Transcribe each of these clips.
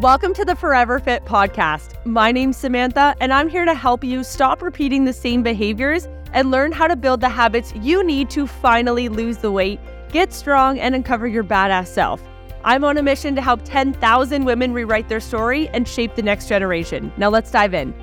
Welcome to the Forever Fit podcast. My name's Samantha, and I'm here to help you stop repeating the same behaviors and learn how to build the habits you need to finally lose the weight, get strong, and uncover your badass self. I'm on a mission to help 10,000 women rewrite their story and shape the next generation. Now let's dive in.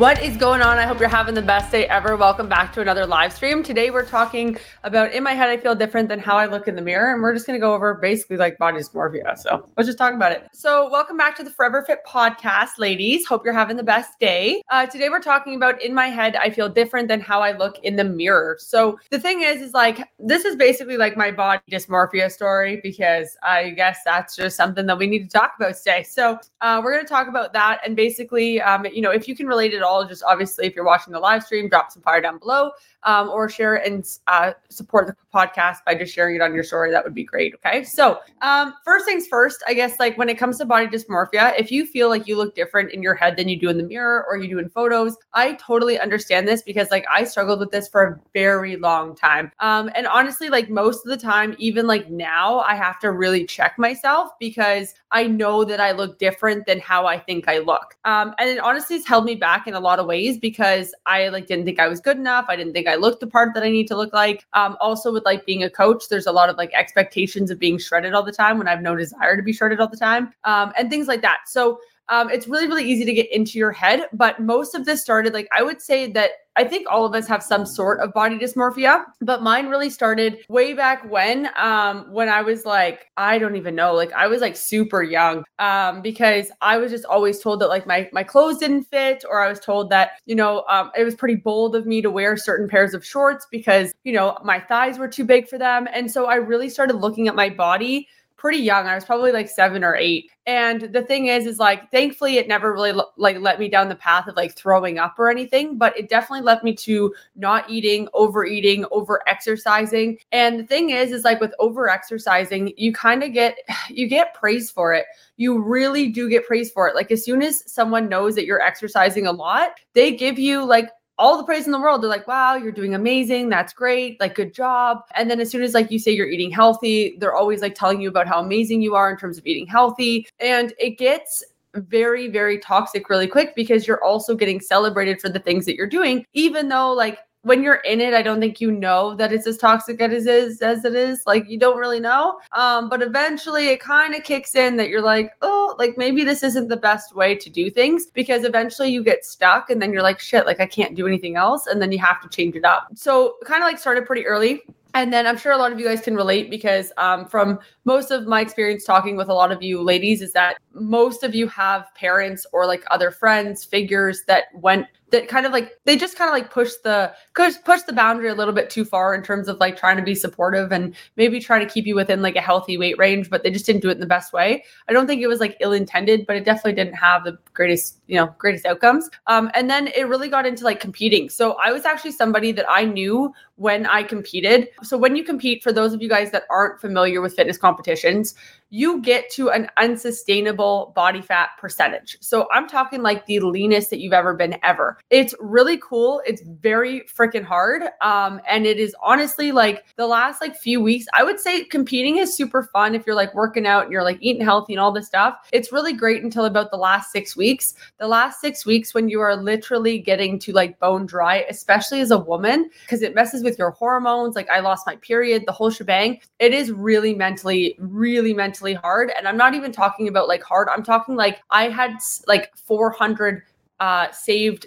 What is going on? I hope you're having the best day ever. Welcome back to another live stream. Today we're talking about in my head I feel different than how I look in the mirror and we're just going to go over basically like body dysmorphia. So, let's just talk about it. So, welcome back to the Forever Fit podcast, ladies. Hope you're having the best day. Uh, today we're talking about in my head I feel different than how I look in the mirror. So, the thing is is like this is basically like my body dysmorphia story because I guess that's just something that we need to talk about today. So, uh, we're going to talk about that and basically um, you know, if you can relate at all all, just obviously, if you're watching the live stream, drop some fire down below um, or share and uh, support the podcast by just sharing it on your story. That would be great. Okay. So, um, first things first, I guess, like when it comes to body dysmorphia, if you feel like you look different in your head than you do in the mirror or you do in photos, I totally understand this because, like, I struggled with this for a very long time. Um, and honestly, like, most of the time, even like now, I have to really check myself because I know that I look different than how I think I look. Um, and it honestly has held me back in a lot of ways because I like didn't think I was good enough. I didn't think I looked the part that I need to look like. Um, also, with like being a coach, there's a lot of like expectations of being shredded all the time when I have no desire to be shredded all the time, um, and things like that. So um, it's really, really easy to get into your head. But most of this started, like, I would say that I think all of us have some sort of body dysmorphia, but mine really started way back when, um, when I was like, I don't even know, like I was like super young, um, because I was just always told that like my my clothes didn't fit, or I was told that you know um, it was pretty bold of me to wear certain pairs of shorts because you know my thighs were too big for them, and so I really started looking at my body pretty young. I was probably like seven or eight. And the thing is, is like, thankfully, it never really like let me down the path of like throwing up or anything, but it definitely led me to not eating, overeating, over exercising. And the thing is, is like with over exercising, you kind of get you get praise for it. You really do get praise for it. Like as soon as someone knows that you're exercising a lot, they give you like all the praise in the world. They're like, wow, you're doing amazing. That's great. Like, good job. And then as soon as like you say you're eating healthy, they're always like telling you about how amazing you are in terms of eating healthy. And it gets very, very toxic really quick because you're also getting celebrated for the things that you're doing, even though like when you're in it, I don't think you know that it's as toxic as it is as it is. Like you don't really know. Um, but eventually it kind of kicks in that you're like, oh, like maybe this isn't the best way to do things because eventually you get stuck and then you're like, shit, like I can't do anything else. And then you have to change it up. So kind of like started pretty early. And then I'm sure a lot of you guys can relate because um, from most of my experience talking with a lot of you ladies is that most of you have parents or like other friends, figures that went that kind of like they just kind of like push the push push the boundary a little bit too far in terms of like trying to be supportive and maybe try to keep you within like a healthy weight range but they just didn't do it in the best way i don't think it was like ill intended but it definitely didn't have the greatest you know greatest outcomes um, and then it really got into like competing so i was actually somebody that i knew when i competed so when you compete for those of you guys that aren't familiar with fitness competitions you get to an unsustainable body fat percentage. So I'm talking like the leanest that you've ever been ever. It's really cool. It's very freaking hard. Um, and it is honestly like the last like few weeks, I would say competing is super fun if you're like working out and you're like eating healthy and all this stuff. It's really great until about the last six weeks. The last six weeks when you are literally getting to like bone dry, especially as a woman, because it messes with your hormones. Like I lost my period, the whole shebang. It is really mentally, really mentally hard. And I'm not even talking about like hard. I'm talking like I had like 400 uh, saved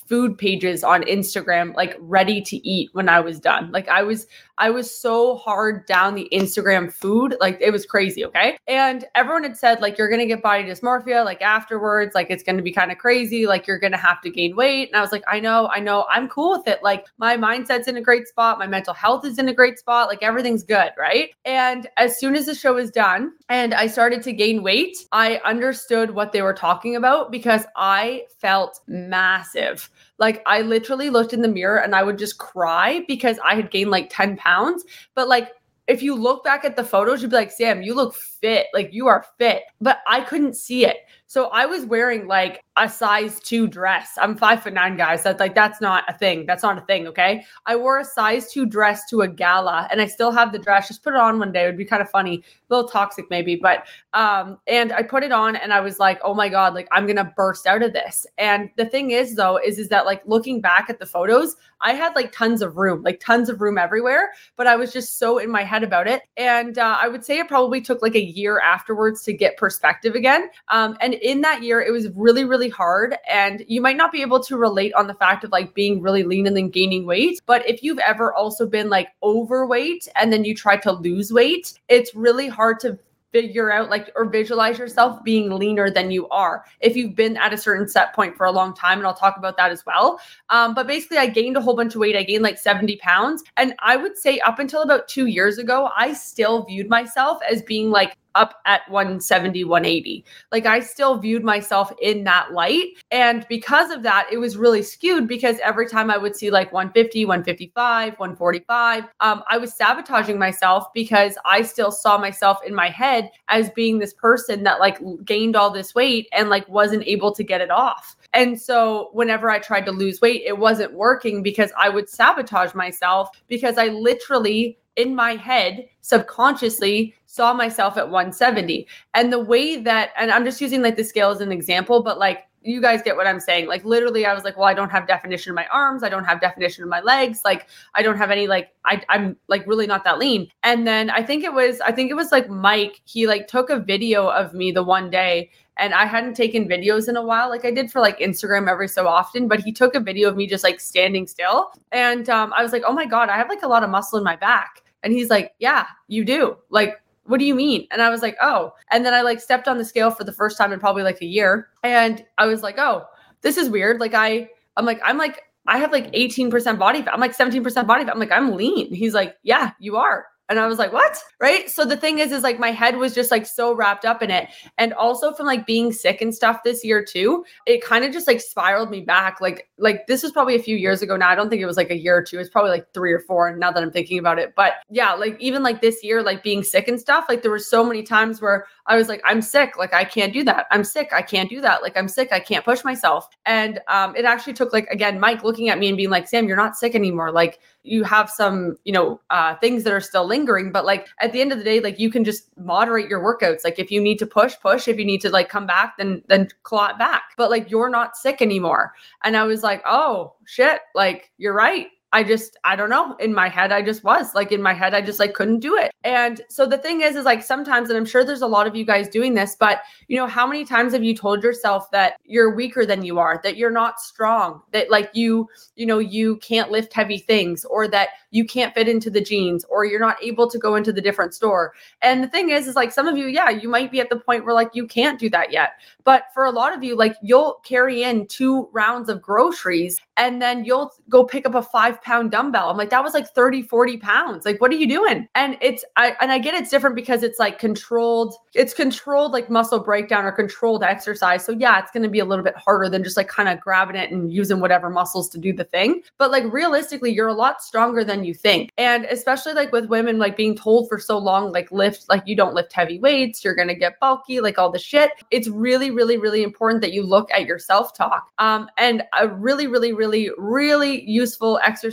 food pages on Instagram like ready to eat when I was done. Like I was I was so hard down the Instagram food. Like it was crazy. Okay. And everyone had said, like, you're going to get body dysmorphia, like afterwards, like it's going to be kind of crazy. Like you're going to have to gain weight. And I was like, I know, I know, I'm cool with it. Like my mindset's in a great spot. My mental health is in a great spot. Like everything's good. Right. And as soon as the show was done and I started to gain weight, I understood what they were talking about because I felt massive. Like I literally looked in the mirror and I would just cry because I had gained like 10 pounds. But like if you look back at the photos, you'd be like, Sam, you look fit. Like you are fit. But I couldn't see it. So I was wearing like a size two dress. I'm five foot nine, guys. That's like that's not a thing. That's not a thing. Okay. I wore a size two dress to a gala and I still have the dress. Just put it on one day. It would be kind of funny, a little toxic maybe. But um, and I put it on and I was like, oh my God, like I'm gonna burst out of this. And the thing is though, is is that like looking back at the photos, I had like tons of room, like tons of room everywhere, but I was just so in my head about it. And uh, I would say it probably took like a year afterwards to get perspective again. Um, and in that year, it was really, really hard. And you might not be able to relate on the fact of like being really lean and then gaining weight. But if you've ever also been like overweight and then you try to lose weight, it's really hard to figure out like or visualize yourself being leaner than you are if you've been at a certain set point for a long time and i'll talk about that as well um, but basically i gained a whole bunch of weight i gained like 70 pounds and i would say up until about two years ago i still viewed myself as being like up at 170, 180. Like I still viewed myself in that light. And because of that, it was really skewed because every time I would see like 150, 155, 145, um, I was sabotaging myself because I still saw myself in my head as being this person that like gained all this weight and like wasn't able to get it off. And so whenever I tried to lose weight, it wasn't working because I would sabotage myself because I literally in my head subconsciously saw myself at 170 and the way that and i'm just using like the scale as an example but like you guys get what I'm saying. Like literally, I was like, well, I don't have definition in my arms. I don't have definition in my legs. Like I don't have any like I, I'm like really not that lean. And then I think it was I think it was like Mike. He like took a video of me the one day, and I hadn't taken videos in a while. Like I did for like Instagram every so often, but he took a video of me just like standing still, and um, I was like, oh my god, I have like a lot of muscle in my back. And he's like, yeah, you do. Like what do you mean? And I was like, oh. And then I like stepped on the scale for the first time in probably like a year. And I was like, oh, this is weird. Like I, I'm like, I'm like, I have like 18% body fat. I'm like 17% body fat. I'm like, I'm lean. He's like, yeah, you are. And I was like, what? Right. So the thing is, is like my head was just like so wrapped up in it. And also from like being sick and stuff this year too, it kind of just like spiraled me back. Like, like this was probably a few years ago now. I don't think it was like a year or two. It's probably like three or four now that I'm thinking about it. But yeah, like even like this year, like being sick and stuff, like there were so many times where I was like, I'm sick. Like I can't do that. I'm sick. I can't do that. Like I'm sick. I can't push myself. And um, it actually took like, again, Mike looking at me and being like, Sam, you're not sick anymore. Like you have some, you know, uh, things that are still lingering. But like at the end of the day, like you can just moderate your workouts. Like if you need to push, push. If you need to like come back, then then clot back. But like you're not sick anymore. And I was like, oh shit, like you're right. I just, I don't know. In my head, I just was like, in my head, I just like couldn't do it. And so the thing is, is like sometimes, and I'm sure there's a lot of you guys doing this, but you know, how many times have you told yourself that you're weaker than you are, that you're not strong, that like you, you know, you can't lift heavy things, or that you can't fit into the jeans, or you're not able to go into the different store. And the thing is, is like some of you, yeah, you might be at the point where like you can't do that yet. But for a lot of you, like you'll carry in two rounds of groceries and then you'll go pick up a five pound dumbbell. I'm like, that was like 30, 40 pounds. Like, what are you doing? And it's, I, and I get it's different because it's like controlled, it's controlled like muscle breakdown or controlled exercise. So yeah, it's going to be a little bit harder than just like kind of grabbing it and using whatever muscles to do the thing. But like realistically, you're a lot stronger than you think. And especially like with women, like being told for so long, like lift, like you don't lift heavy weights, you're going to get bulky, like all the shit. It's really, really, really important that you look at your self talk. Um, and a really, really, really, really useful exercise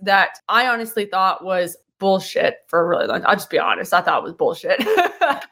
that I honestly thought was bullshit for a really long time. I'll just be honest. I thought it was bullshit.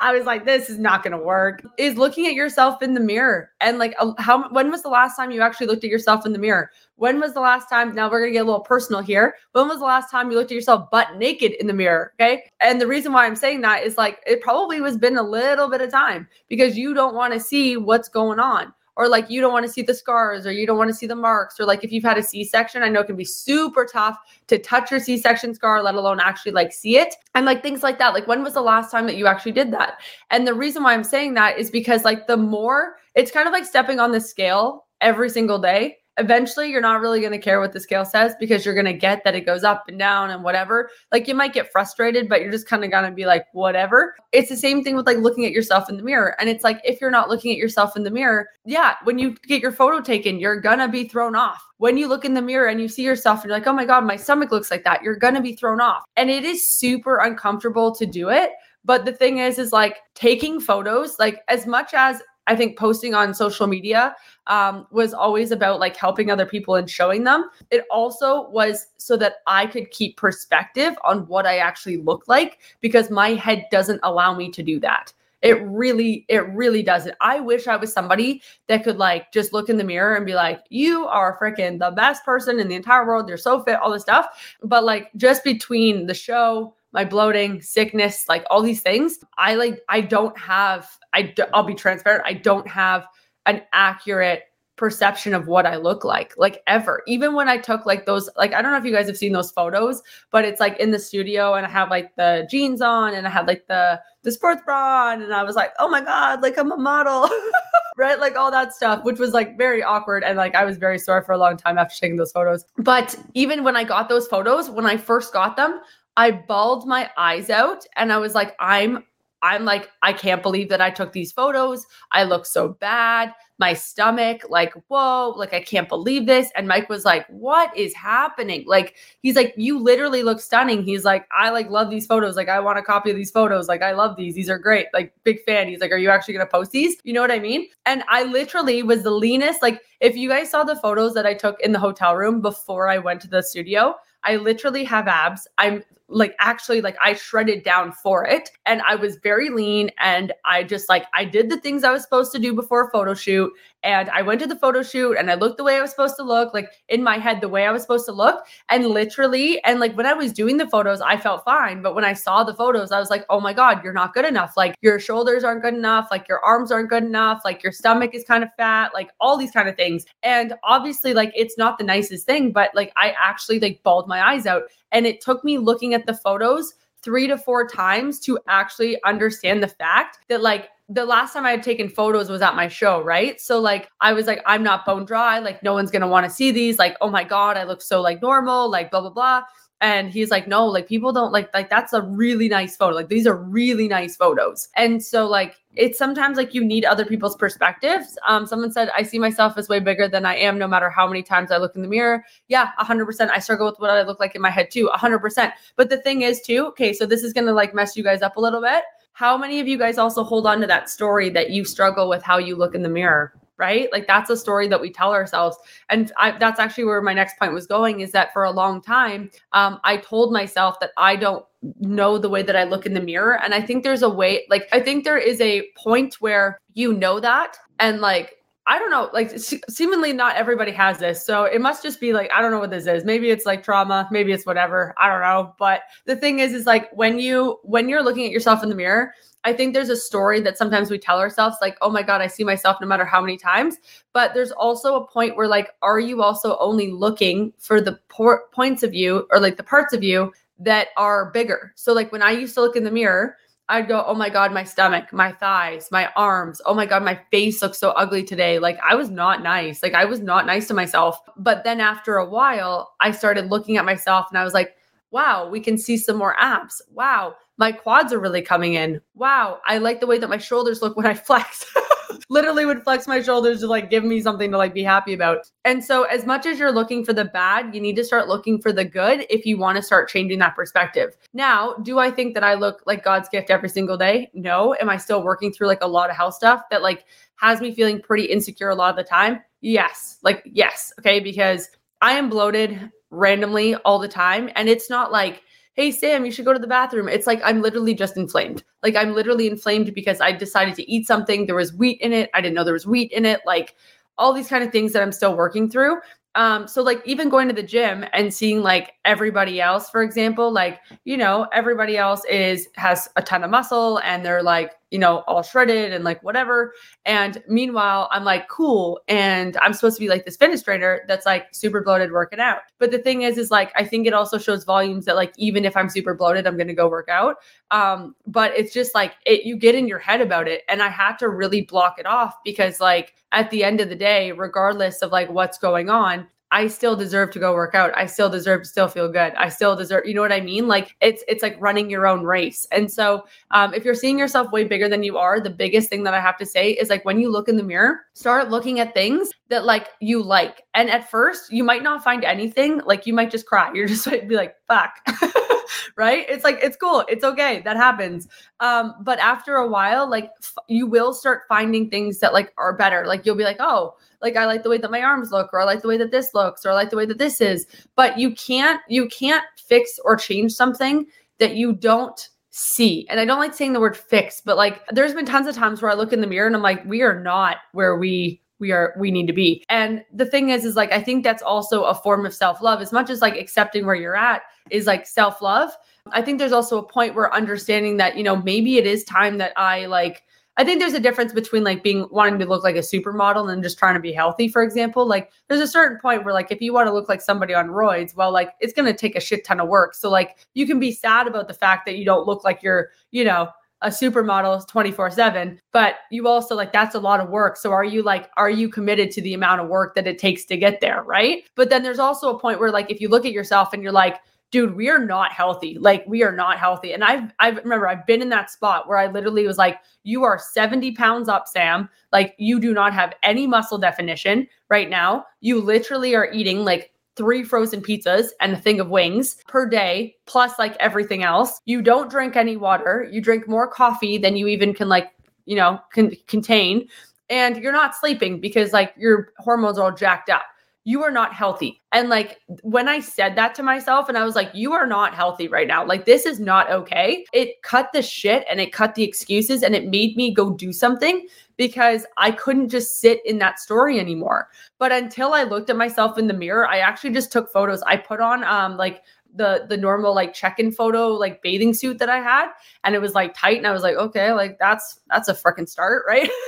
I was like, this is not going to work. Is looking at yourself in the mirror and like, uh, how, when was the last time you actually looked at yourself in the mirror? When was the last time? Now we're going to get a little personal here. When was the last time you looked at yourself butt naked in the mirror? Okay. And the reason why I'm saying that is like, it probably was been a little bit of time because you don't want to see what's going on or like you don't want to see the scars or you don't want to see the marks or like if you've had a c-section i know it can be super tough to touch your c-section scar let alone actually like see it and like things like that. Like when was the last time that you actually did that? And the reason why i'm saying that is because like the more it's kind of like stepping on the scale every single day eventually you're not really going to care what the scale says because you're going to get that it goes up and down and whatever. Like you might get frustrated, but you're just kind of going to be like, whatever. It's the same thing with like looking at yourself in the mirror. And it's like, if you're not looking at yourself in the mirror, yeah, when you get your photo taken, you're going to be thrown off. When you look in the mirror and you see yourself and you're like, oh my God, my stomach looks like that, you're going to be thrown off. And it is super uncomfortable to do it But the thing is, is like taking photos, like as much as I think posting on social media um, was always about like helping other people and showing them. It also was so that I could keep perspective on what I actually look like because my head doesn't allow me to do that. It really, it really doesn't. I wish I was somebody that could like just look in the mirror and be like, you are freaking the best person in the entire world. You're so fit, all this stuff. But like just between the show, my bloating, sickness, like all these things, I like, I don't have, I, I'll be transparent. I don't have an accurate perception of what I look like, like ever. Even when I took like those, like I don't know if you guys have seen those photos, but it's like in the studio and I have like the jeans on and I had like the the sports bra on and I was like, oh my god, like I'm a model. right? Like all that stuff, which was like very awkward. And like I was very sore for a long time after taking those photos. But even when I got those photos, when I first got them, I bawled my eyes out and I was like, I'm I'm like, I can't believe that I took these photos. I look so bad. My stomach, like, whoa, like, I can't believe this. And Mike was like, what is happening? Like, he's like, you literally look stunning. He's like, I like love these photos. Like, I want a copy of these photos. Like, I love these. These are great. Like, big fan. He's like, are you actually going to post these? You know what I mean? And I literally was the leanest. Like, if you guys saw the photos that I took in the hotel room before I went to the studio, I literally have abs. I'm like actually like I shredded down for it and I was very lean and I just like I did the things I was supposed to do before a photo shoot and I went to the photo shoot and I looked the way I was supposed to look like in my head the way I was supposed to look and literally and like when I was doing the photos I felt fine but when I saw the photos I was like oh my god you're not good enough. Like your shoulders aren't good enough. Like your arms aren't good enough. Like your stomach is kind of fat. Like all these kind of things. And obviously like it's not the nicest thing but like I actually like bawled my eyes out and it took me looking at the photos three to four times to actually understand the fact that like the last time I had taken photos was at my show, right? So like I was like, I'm not bone dry, like no one's gonna want to see these. Like, oh my God, I look so like normal, like blah blah blah. And he's like, no, like people don't like like that's a really nice photo. Like these are really nice photos. And so like it's sometimes like you need other people's perspectives. Um, someone said, I see myself as way bigger than I am, no matter how many times I look in the mirror. Yeah, 100%. I struggle with what I look like in my head too, 100%. But the thing is, too, okay, so this is going to like mess you guys up a little bit. How many of you guys also hold on to that story that you struggle with how you look in the mirror? Right? Like that's a story that we tell ourselves. And I, that's actually where my next point was going is that for a long time, um, I told myself that I don't know the way that I look in the mirror. And I think there's a way, like, I think there is a point where you know that and like, I don't know, like seemingly not everybody has this. So it must just be like, I don't know what this is. Maybe it's like trauma, maybe it's whatever. I don't know. But the thing is, is like when you, when you're looking at yourself in the mirror, I think there's a story that sometimes we tell ourselves, like, oh my God, I see myself no matter how many times. But there's also a point where, like, are you also only looking for the por- points of you or like the parts of you that are bigger? So, like, when I used to look in the mirror, I'd go, oh my God, my stomach, my thighs, my arms. Oh my God, my face looks so ugly today. Like I was not nice. Like I was not nice to myself. But then after a while, I started looking at myself and I was like, wow, we can see some more abs. Wow, my quads are really coming in. Wow, I like the way that my shoulders look when I flex. Literally would flex my shoulders to like give me something to like be happy about. And so as much as you're looking for the bad, you need to start looking for the good if you want to start changing that perspective. Now, do I think that I look like God's gift every single day? No. Am I still working through like a lot of health stuff that like has me feeling pretty insecure a lot of the time? Yes. Like yes, okay, because I am bloated randomly all the time and it's not like hey sam you should go to the bathroom. It's like i'm literally just inflamed. Like i'm literally inflamed because i decided to eat something. There was wheat in it. I didn't know there was wheat in it. Like all these kind of things that i'm still working through. Um so like even going to the gym and seeing like everybody else for example like you know everybody else is has a ton of muscle and they're like you know all shredded and like whatever. And meanwhile i'm like cool and i'm supposed to be like this fitness trainer that's like super bloated working out. But the thing is is like i think it also shows volumes that like even if i'm super bloated i'm gonna go work out. Um but it's just like it you get in your head about it and i had to really block it off because like at the end of the day regardless of like what's going on I still deserve to go work out. I still deserve to still feel good. I still deserve, you know what I mean? Like it's it's like running your own race. And so um, if you're seeing yourself way bigger than you are, the biggest thing that I have to say is like when you look in the mirror, start looking at things that like you like. And at first, you might not find anything. Like you might just cry. You're just like be like, fuck. right? It's like it's cool. It's okay. That happens. Um, but after a while, like f- you will start finding things that like are better. Like you'll be like, oh, like I like the way that my arms look, or I like the way that this looks, or I like the way that this is. But you can't you can't fix or change something that you don't see. And I don't like saying the word fix, but like there's been tons of times where I look in the mirror and I'm like, we are not where we we are we need to be. And the thing is is like I think that's also a form of self-love as much as like accepting where you're at is like self-love. I think there's also a point where understanding that, you know, maybe it is time that I like I think there's a difference between like being wanting to look like a supermodel and just trying to be healthy, for example. Like there's a certain point where like if you want to look like somebody on roids, well, like it's gonna take a shit ton of work. So like you can be sad about the fact that you don't look like you're, you know, a supermodel 24 7 but you also like that's a lot of work so are you like are you committed to the amount of work that it takes to get there right but then there's also a point where like if you look at yourself and you're like dude, we are not healthy. Like we are not healthy. And I've I remember I've been in that spot where I literally was like, you are 70 pounds up, Sam. Like you do not have any muscle definition right now. You literally are eating like three frozen pizzas and a thing of wings per day, plus like everything else. You don't drink any water. You drink more coffee than you even can like, you know, can contain. And you're not sleeping because like your hormones are all jacked up you are not healthy. And like when I said that to myself, and I was like, you are not healthy right now. Like this is not okay. It cut the shit and it cut the excuses and it made me go do something because I couldn't just sit in that story anymore. But until I looked at myself in the mirror, I actually just took photos. I put on um like the the normal like check-in photo like bathing suit that I had and it was like tight and I was like okay like that's that's a freaking start right?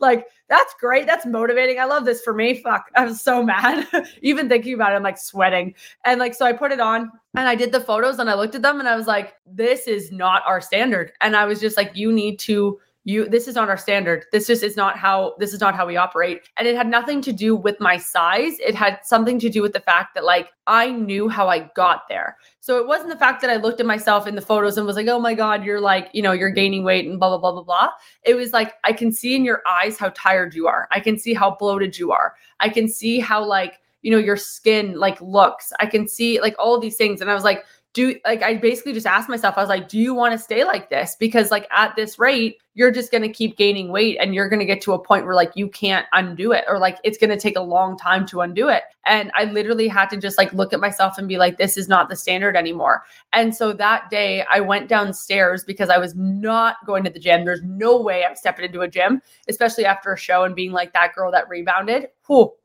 Like that's great that's motivating I love this for me fuck I was so mad even thinking about it I'm like sweating and like so I put it on and I did the photos and I looked at them and I was like this is not our standard and I was just like you need to you this is not our standard. This just is not how this is not how we operate. And it had nothing to do with my size. It had something to do with the fact that like i knew how i got there. So it wasn't the fact that i looked at myself in the photos and was like oh my god you're like you know you're gaining weight and blah blah blah blah blah. It was like i can see in your eyes how tired you are. I can see how bloated you are. I can see how like you know your skin like looks. I can see like all these things. And i was like do like I basically just asked myself, I was like, do you want to stay like this? Because like at this rate, you're just going to keep gaining weight and you're going to get to a point where like you can't undo it or like it's going to take a long time to undo it. And I literally had to just like look at myself and be like, this is not the standard anymore. And so that day I went downstairs because I was not going to the gym. There's no way I'm stepping into a gym, especially after a show and being like that girl that rebounded.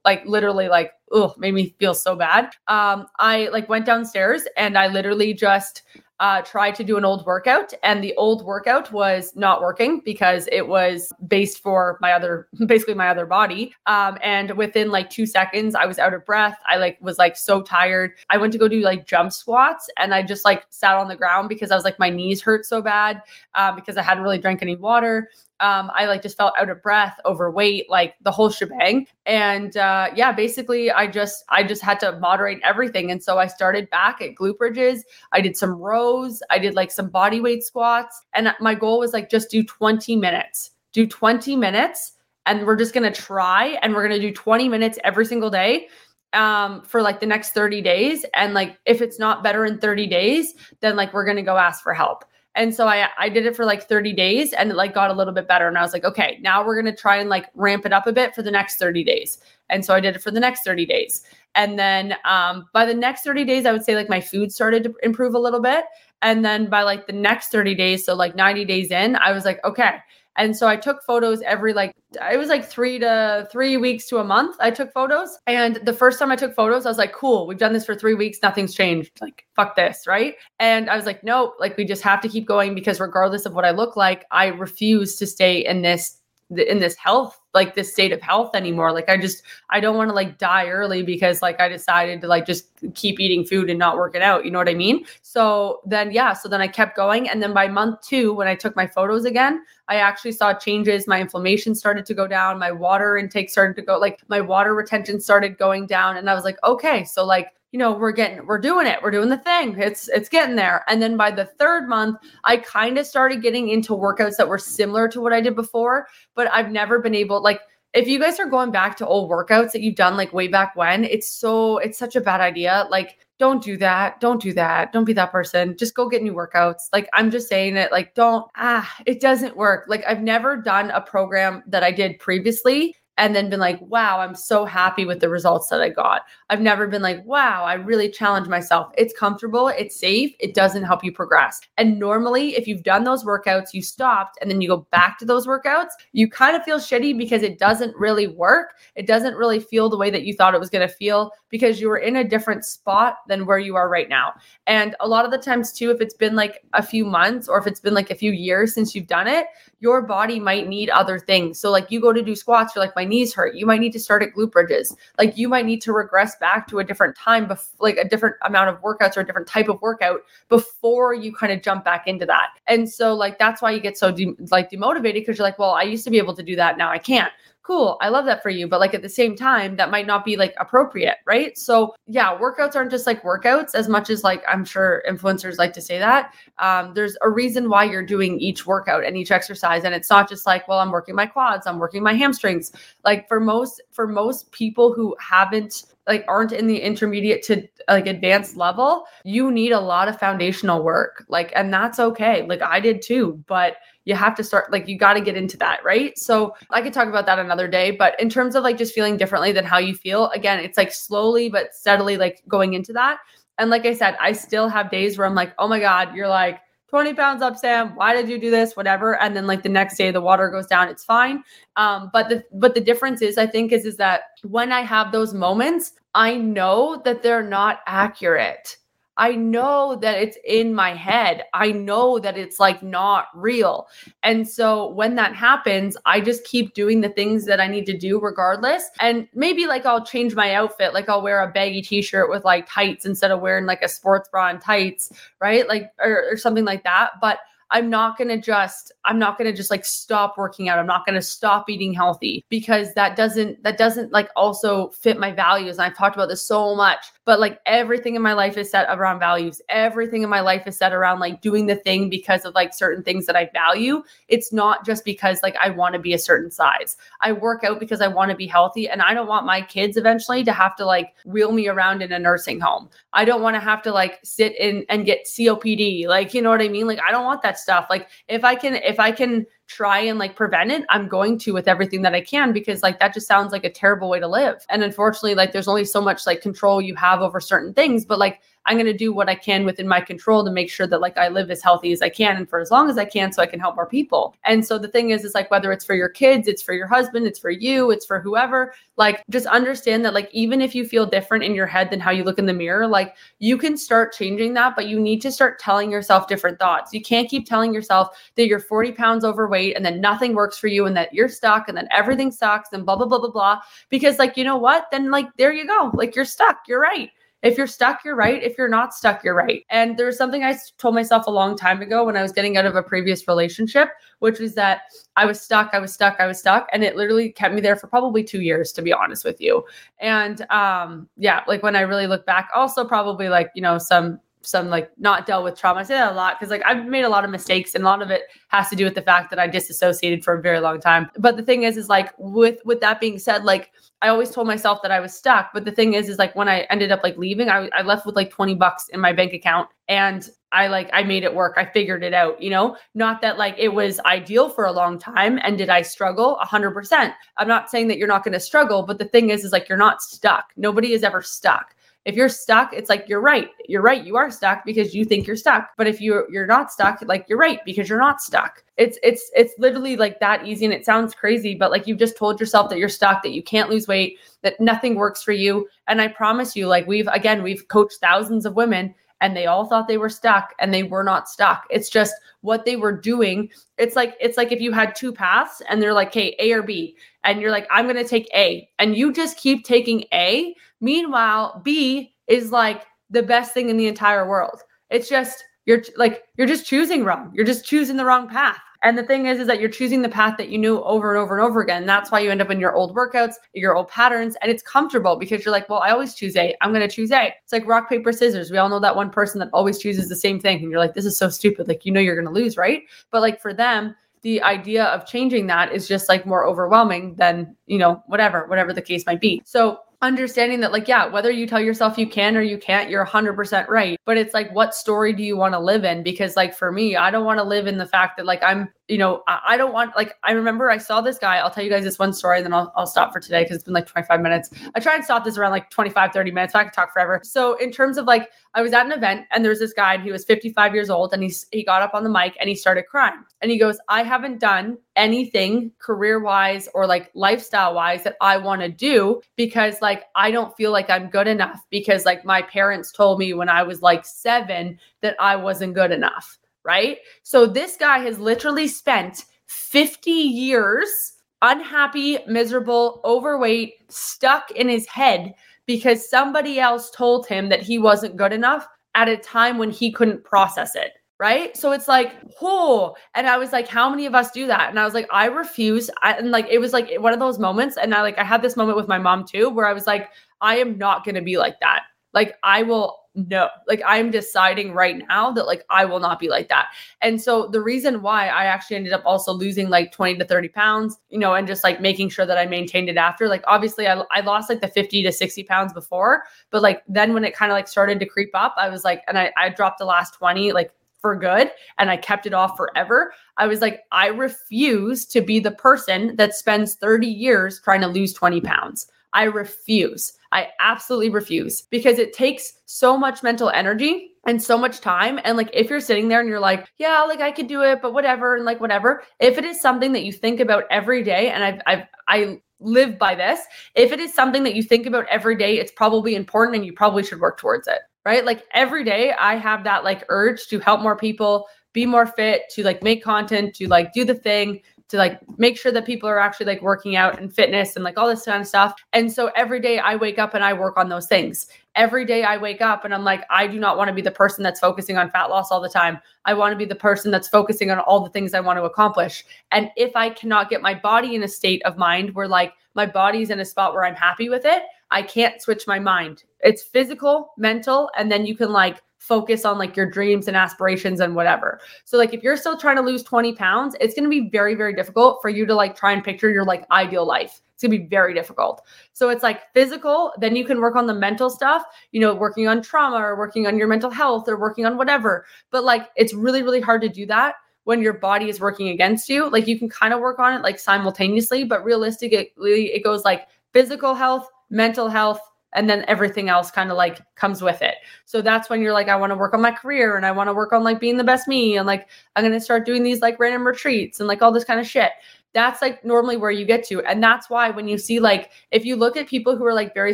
Like literally like, oh, made me feel so bad. Um, I like went downstairs and I literally just uh, tried to do an old workout, and the old workout was not working because it was based for my other, basically my other body. Um, and within like two seconds, I was out of breath. I like was like so tired. I went to go do like jump squats, and I just like sat on the ground because I was like my knees hurt so bad uh, because I hadn't really drank any water um, I like just felt out of breath, overweight, like the whole shebang. And uh, yeah, basically, I just I just had to moderate everything. And so I started back at glute bridges. I did some rows. I did like some body weight squats, and my goal was like just do 20 minutes. Do 20 minutes, and we're just gonna try, and we're gonna do 20 minutes every single day um for like the next 30 days and like if it's not better in 30 days then like we're going to go ask for help and so I I did it for like 30 days and it like got a little bit better. And I was like, okay, now we're gonna try and like ramp it up a bit for the next 30 days. And so I did it for the next 30 days. And then um, by the next 30 days, I would say like my food started to improve a little bit. And then by like the next 30 days, so like 90 days in, I was like, okay, and so I took photos every like it was like 3 to 3 weeks to a month. I took photos. And the first time I took photos, I was like, "Cool, we've done this for 3 weeks, nothing's changed. Like fuck this, right?" And I was like, "Nope, like we just have to keep going because regardless of what I look like, I refuse to stay in this in this health like this state of health anymore. Like i just i don't want to like die early because like i decided to like just keep eating food and not working out you know what i mean? So then yeah so then i kept going and then by month two when i took my photos again i actually saw changes. My inflammation started to go down. My water intake started to go like my water retention started going down and i was like okay so like you know we're getting we're doing it we're doing the thing it's it's getting there and then by the third month i kind of started getting into workouts that were similar to what i did before but i've never been able like if you guys are going back to old workouts that you've done like way back when it's so it's such a bad idea like don't do that. Don't do that. Don't be that person. Just go get new workouts. Like I'm just saying it like don't ah, it doesn't work. Like I've never done a program that I did previously and then been like, wow, I'm so happy with the results that I got. I've never been like, wow, I really challenged myself. It's comfortable, it's safe, it doesn't help you progress. And normally, if you've done those workouts, you stopped, and then you go back to those workouts, you kind of feel shitty because it doesn't really work. It doesn't really feel the way that you thought it was going to feel because you were in a different spot than where you are right now. And a lot of the times, too, if it's been like a few months or if it's been like a few years since you've done it, your body might need other things. So, like, you go to do squats, you're like, my knees hurt. You might need to start at glute bridges. Like, you might need to regress back to a different time, bef- like a different amount of workouts or a different type of workout before you kind of jump back into that. And so, like, that's why you get so de- like demotivated because you're like, well, I used to be able to do that. Now I can't cool i love that for you but like at the same time that might not be like appropriate right? So yeah workouts aren't just like workouts as much as like i'm sure influencers like to say that um, there's a reason why you're doing each workout and each exercise and it's not just like well i'm working my quads i'm working my hamstrings. Like for most for most people who haven't like aren't in the intermediate to like advanced level you need a lot of foundational work like and that's okay. Like i did too but you have to start like you got to get into that right? So i could talk about that another day but in terms of like just feeling differently than how you feel again it's like slowly but steadily like going into that. And like i said i still have days where i'm like oh my god you're like 20 pounds up sam. Why did you do this? Whatever. And then like the next day the water goes down. It's fine. Um but the but the difference is i think is is that when i have those moments i know that they're not accurate I know that it's in my head. I know that it's like not real. And so when that happens, I just keep doing the things that I need to do regardless. And maybe like I'll change my outfit, like I'll wear a baggy t-shirt with like tights instead of wearing like a sports bra and tights, right? Like or, or something like that. But I'm not going to just I'm not going to just like stop working out. I'm not going to stop eating healthy because that doesn't that doesn't like also fit my values. And I've talked about this so much, but like everything in my life is set around values. Everything in my life is set around like doing the thing because of like certain things that I value. It's not just because like I want to be a certain size. I work out because I want to be healthy and I don't want my kids eventually to have to like wheel me around in a nursing home. I don't want to have to like sit in and get COPD. Like, you know what I mean? Like I don't want that stuff. Like if I can if I can try and like prevent it, I'm going to with everything that I can because like that just sounds like a terrible way to live. And unfortunately, like there's only so much like control you have over certain things, but like I'm going to do what I can within my control to make sure that like I live as healthy as I can and for as long as I can so I can help more people. And so the thing is is like whether it's for your kids, it's for your husband, it's for you, it's for whoever, like just understand that like even if you feel different in your head than how you look in the mirror, like you can start changing that, but you need to start telling yourself different thoughts. You can't keep telling yourself that you're 40 pounds overweight and then nothing works for you and that you're stuck and then everything sucks and blah blah blah blah blah because like you know what? Then like there you go. Like you're stuck. You're right. If you're stuck, you're right. If you're not stuck, you're right. And there's something I told myself a long time ago when I was getting out of a previous relationship, which was that I was stuck, I was stuck, I was stuck. And it literally kept me there for probably two years, to be honest with you. And um, yeah, like when I really look back, also probably like, you know, some some like not dealt with trauma. I say that a lot because like I've made a lot of mistakes and a lot of it has to do with the fact that I disassociated for a very long time. But the thing is, is like with with that being said, like I always told myself that I was stuck. But the thing is, is like when I ended up like leaving, I, I left with like 20 bucks in my bank account and I like I made it work. I figured it out, you know? Not that like it was ideal for a long time and did I struggle? 100%. I'm not saying that you're not going to struggle, but the thing is is like you're not stuck. Nobody is ever stuck. If you're stuck, it's like you're right. You're right. You are stuck because you think you're stuck. But if you're you're not stuck, like you're right because you're not stuck. It's it's it's literally like that easy and it sounds crazy, but like you've just told yourself that you're stuck, that you can't lose weight, that nothing works for you. And I promise you like we've again, we've coached thousands of women and they all thought they were stuck and they were not stuck. It's just what they were doing. It's like it's like if you had two paths and they're like, "Okay, A or B." And you're like, "I'm going to take A." And you just keep taking A Meanwhile, B is like the best thing in the entire world. It's just you're like you're just choosing wrong. You're just choosing the wrong path. And the thing is, is that you're choosing the path that you knew over and over and over again. That's why you end up in your old workouts, your old patterns, and it's comfortable because you're like, well, I always choose A. I'm going to choose A. It's like rock, paper, scissors. We all know that one person that always chooses the same thing. And you're like, this is so stupid. Like, you know, you're going to lose, right? But like for them, the idea of changing that is just like more overwhelming than, you know, whatever, whatever the case might be. So understanding that like yeah whether you tell yourself you can or you can't you're 100% right. But it's like what story do you want to live in? Because like for me i don't want to live in the fact that like i'm you know I, I, don't want like i remember i saw this guy i'll tell you guys this one story and then i'll, I'll stop for today because it's been like 25 minutes. I try and stop this around like 25 30 minutes so i could talk forever. So in terms of like i was at an event and there's this guy and he was 55 years old and he's he got up on the mic and he started crying. And he goes i haven't done anything career wise or like lifestyle wise that I want to do because like I don't feel like I'm good enough because like my parents told me when I was like 7 that I wasn't good enough, right? So this guy has literally spent 50 years unhappy, miserable, overweight, stuck in his head because somebody else told him that he wasn't good enough at a time when he couldn't process it right? So it's like, oh, and I was like, how many of us do that? And I was like, I refuse. I, and like, it was like one of those moments. And I like, I had this moment with my mom too, where I was like, I am not going to be like that. Like, I will no, like I'm deciding right now that like I will not be like that. And so the reason why I actually ended up also losing like 20 to 30 pounds, you know, and just like making sure that I maintained it after, like obviously I, I lost like the 50 to 60 pounds before, but like then when it kind of like started to creep up, I was like, and I, I dropped the last 20 like for good and I kept it off forever. I was like, I refuse to be the person that spends 30 years trying to lose 20 pounds. I refuse. I absolutely refuse because it takes so much mental energy and so much time. And like, if you're sitting there and you're like, yeah, like I could do it, but whatever, and like whatever, if it is something that you think about every day, and I've, I've, I live by this, if it is something that you think about every day, it's probably important and you probably should work towards it right? Like every day I have that like urge to help more people, be more fit, to like make content, to like do the thing, to like make sure that people are actually like working out and fitness and like all this kind of stuff. And so every day I wake up and I work on those things. Every day I wake up and I'm like, I do not want to be the person that's focusing on fat loss all the time. I want to be the person that's focusing on all the things I want to accomplish. And if I cannot get my body in a state of mind where like my body's in a spot where I'm happy with it, I can't switch my mind. It's physical, mental, and then you can like focus on like your dreams and aspirations and whatever. So like if you're still trying to lose 20 pounds, it's going to be very very difficult for you to like try and picture your like ideal life. It's going to be very difficult. So it's like physical, then you can work on the mental stuff, you know, working on trauma or working on your mental health or working on whatever. But like it's really really hard to do that when your body is working against you. Like you can kind of work on it like simultaneously, but realistically it goes like physical health, mental health, and then everything else kind of like comes with it. So that's when you're like, I want to work on my career and I want to work on like being the best me and like I'm gonna start doing these like random retreats and like all this kind of shit. That's like normally where you get to. And that's why when you see like if you look at people who are like very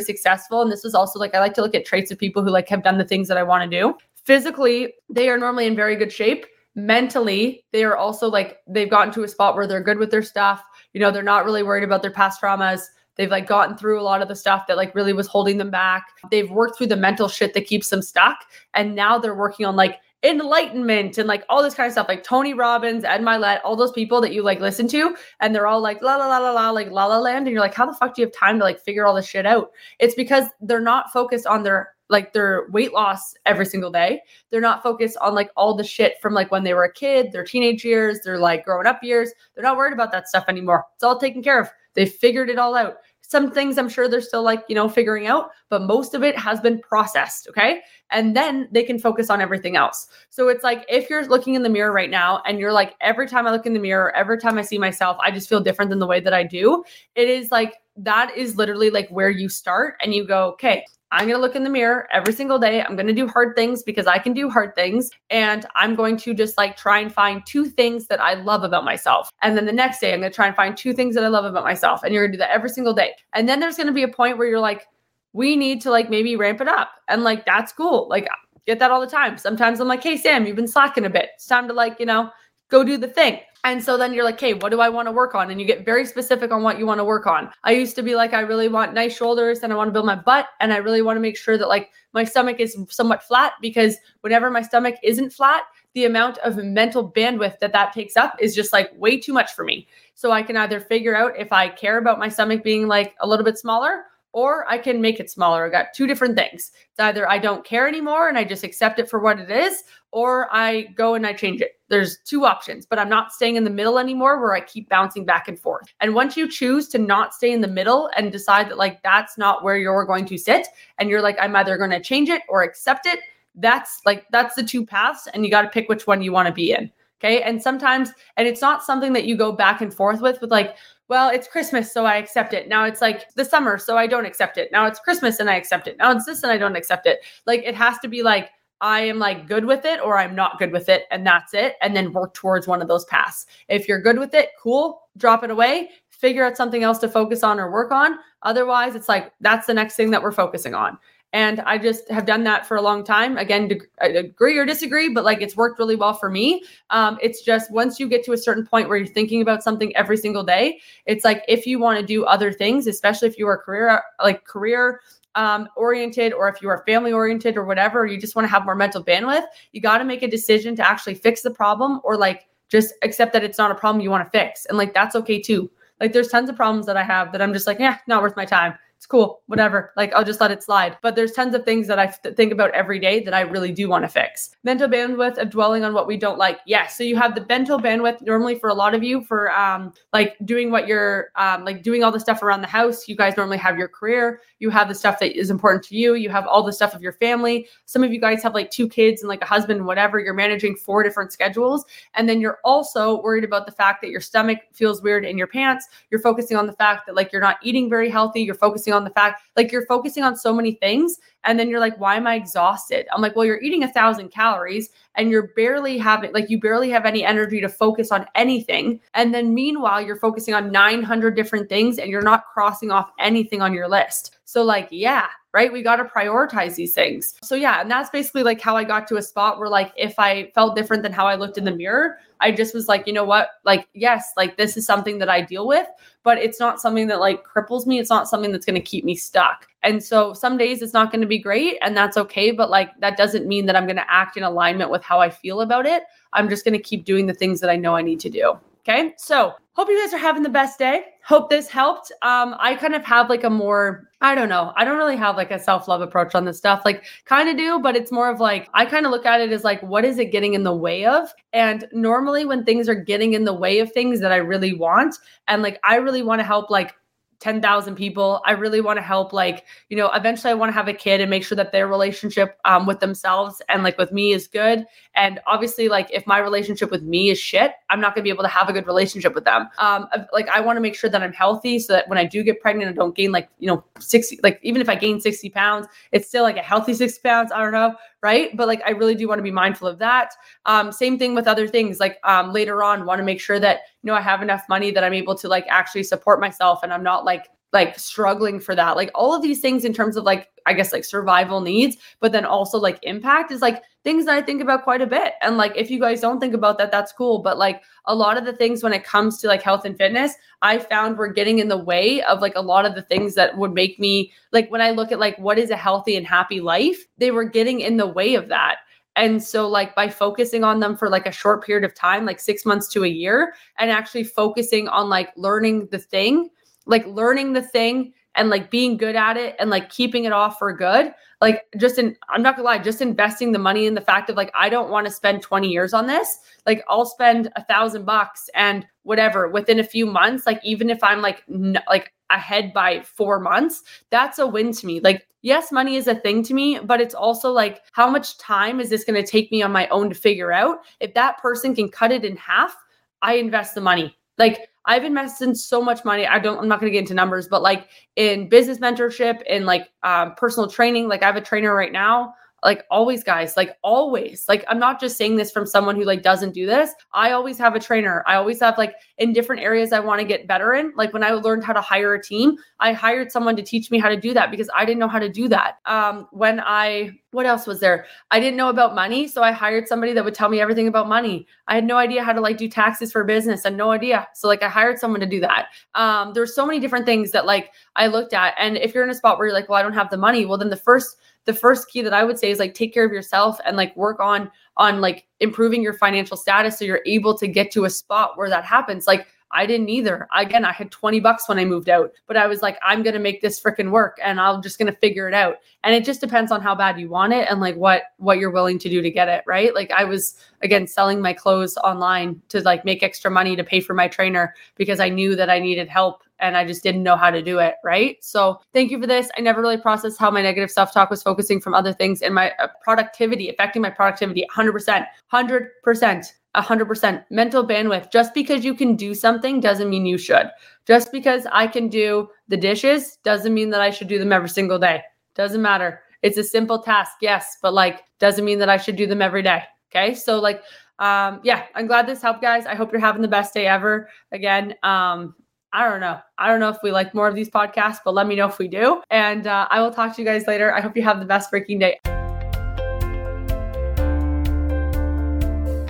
successful, and this is also like I like to look at traits of people who like have done the things that I want to do. Physically, they are normally in very good shape. Mentally, they are also like they've gotten to a spot where they're good with their stuff. You know, they're not really worried about their past traumas They've like gotten through a lot of the stuff that like really was holding them back. They've worked through the mental shit that keeps them stuck. And now they're working on like enlightenment and like all this kind of stuff, like Tony Robbins, Ed Mylett, all those people that you like listen to, and they're all like la la la la la, like la la land, and you're like, how the fuck do you have time to like figure all this shit out? It's because they're not focused on their like their weight loss every single day. They're not focused on like all the shit from like when they were a kid, their teenage years, their like growing up years. They're not worried about that stuff anymore. It's all taken care of. They figured it all out. Some things I'm sure they're still like, you know, figuring out, but most of it has been processed. Okay. And then they can focus on everything else. So it's like if you're looking in the mirror right now and you're like, every time I look in the mirror, every time I see myself, I just feel different than the way that I do. It is like, that is literally like where you start and you go, okay, I'm going to look in the mirror every single day. I'm going to do hard things because I can do hard things. And I'm going to just like try and find two things that I love about myself. And then the next day, I'm going to try and find two things that I love about myself. And you're going to do that every single day. And then there's going to be a point where you're like, we need to like maybe ramp it up. And like, that's cool. Like, get that all the time. Sometimes I'm like, hey, Sam, you've been slacking a bit. It's time to like, you know, go do the thing. And so then you're like, hey, what do I want to work on? And you get very specific on what you want to work on. I used to be like, I really want nice shoulders and I want to build my butt. And I really want to make sure that like my stomach is somewhat flat because whenever my stomach isn't flat, the amount of mental bandwidth that that takes up is just like way too much for me. So I can either figure out if I care about my stomach being like a little bit smaller or I can make it smaller. I got two different things. It's either I don't care anymore and I just accept it for what it is, or I go and I change it. There's two options, but I'm not staying in the middle anymore where I keep bouncing back and forth. And once you choose to not stay in the middle and decide that like that's not where you're going to sit, and you're like, I'm either going to change it or accept it, that's like that's the two paths, and you got to pick which one you want to be in. Okay. And sometimes, and it's not something that you go back and forth with, with like, well, it's Christmas, so I accept it. Now it's like the summer, so I don't accept it. Now it's Christmas and I accept it. Now it's this and I don't accept it. Like it has to be like, I am like good with it or I'm not good with it, and that's it. And then work towards one of those paths. If you're good with it, cool, drop it away, figure out something else to focus on or work on. Otherwise, it's like that's the next thing that we're focusing on. And I just have done that for a long time. Again, I agree or disagree, but like it's worked really well for me. Um, it's just once you get to a certain point where you're thinking about something every single day, it's like if you want to do other things, especially if you are career like career um, oriented or if you are family oriented or whatever, you just want to have more mental bandwidth, you got to make a decision to actually fix the problem or like just accept that it's not a problem you want to fix. And like that's okay too. Like there's tons of problems that I have that I'm just like, yeah, not worth my time it's cool, whatever. Like I'll just let it slide. But there's tons of things that I think about every day that I really do want to fix. Mental bandwidth of dwelling on what we don't like. Yes. So you have the mental bandwidth normally for a lot of you for um like doing what you're um like doing all the stuff around the house. You guys normally have your career. You have the stuff that is important to you. You have all the stuff of your family. Some of you guys have like two kids and like a husband, whatever. You're managing four different schedules. And then you're also worried about the fact that your stomach feels weird in your pants. You're focusing on the fact that like you're not eating very healthy. You're focusing on the fact like you're focusing on so many things and then you're like why am i exhausted? I'm like well you're eating a thousand calories and you're barely having like you barely have any energy to focus on anything. And then meanwhile you're focusing on 900 different things and you're not crossing off anything on your list. So like yeah right we got to prioritize these things so yeah and that's basically like how i got to a spot where like if i felt different than how i looked in the mirror I just was like, you know what? Like, yes, like this is something that I deal with, but it's not something that like cripples me. It's not something that's going to keep me stuck. And so some days it's not going to be great and that's okay. But like, that doesn't mean that I'm going to act in alignment with how I feel about it. I'm just going to keep doing the things that I know I need to do. Okay. So hope you guys are having the best day. Hope this helped. Um, I kind of have like a more, I don't know, I don't really have like a self love approach on this stuff. Like, kind of do, but it's more of like, I kind of look at it as like, what is it getting in the way of? And normally, when things are getting in the way of things that I really want, and like, I really want to help, like, 10,000 people. I really want to help, like, you know, eventually I want to have a kid and make sure that their relationship um, with themselves and like with me is good. And obviously, like, if my relationship with me is shit, I'm not going to be able to have a good relationship with them. Um, like, I want to make sure that I'm healthy so that when I do get pregnant, I don't gain like, you know, 60, like, even if I gain 60 pounds, it's still like a healthy 60 pounds. I don't know. Right. But like, I really do want to be mindful of that. Um, same thing with other things. Like, um, later on, want to make sure that, you know, I have enough money that I'm able to like actually support myself and I'm not like like struggling for that. Like all of these things in terms of like i guess like survival needs but then also like impact is like things that i think about quite a bit. And like if you guys don't think about that that's cool. But like a lot of the things when it comes to like health and fitness i found were getting in the way of like a lot of the things that would make me like when i look at like what is a healthy and happy life they were getting in the way of that. And so, like, by focusing on them for like a short period of time, like six months to a year, and actually focusing on like learning the thing, like learning the thing and like being good at it and like keeping it off for good like just in i'm not gonna lie just investing the money in the fact of like i don't want to spend 20 years on this. Like i'll spend a thousand bucks and whatever within a few months like even if i'm like n- like ahead by four months that's a win to me. Like yes money is a thing to me but it's also like how much time is this to take me on my own to figure out? If that person can cut it in half i invest the money. Like I've invested so much money. I don't, I'm not going to get into numbers, but like in business mentorship and like um, personal training, like I have a trainer right now like always guys like always like i'm not just saying this from someone who like doesn't do this. I always have a trainer. I always have like in different areas i want to get better in. Like when i learned how to hire a team i hired someone to teach me how to do that because i didn't know how to do that. Um when i what else was there? I didn't know about money so i hired somebody that would tell me everything about money. I had no idea how to like do taxes for business and no idea. So like i hired someone to do that. Um there's so many different things that like i looked at. And if you're in a spot where you're like well i don't have the money well then the first the first key that I would say is like take care of yourself and like work on on like improving your financial status so you're able to get to a spot where that happens. Like I didn't either. Again, I had 20 bucks when I moved out, but I was like, I'm to make this freaking work and I'm just to figure it out. And it just depends on how bad you want it and like what what you're willing to do to get it, right? Like I was again selling my clothes online to like make extra money to pay for my trainer because I knew that I needed help and I just didn't know how to do it. Right. So thank you for this. I never really processed how my negative self talk was focusing from other things and my uh, productivity, affecting my productivity 100%, 100%. 100% mental bandwidth. Just because you can do something doesn't mean you should. Just because I can do the dishes doesn't mean that I should do them every single day. Doesn't matter. It's a simple task, yes, but like doesn't mean that I should do them every day. Okay. So, like, um, yeah, I'm glad this helped, guys. I hope you're having the best day ever. Again, um, I don't know. I don't know if we like more of these podcasts, but let me know if we do. And uh, I will talk to you guys later. I hope you have the best freaking day.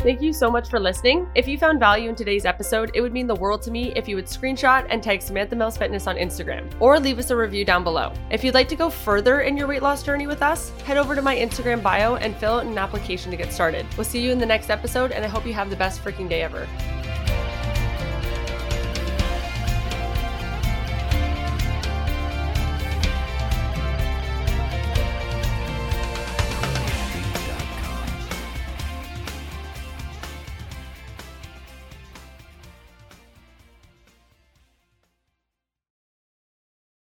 Thank you so much for listening. If you found value in today's episode, it would mean the world to me if you would screenshot and tag Samantha Mills Fitness on Instagram or leave us a review down below. If you'd like to go further in your weight loss journey with us, head over to my Instagram bio and fill out an application to get started. We'll see you in the next episode, and I hope you have the best freaking day ever.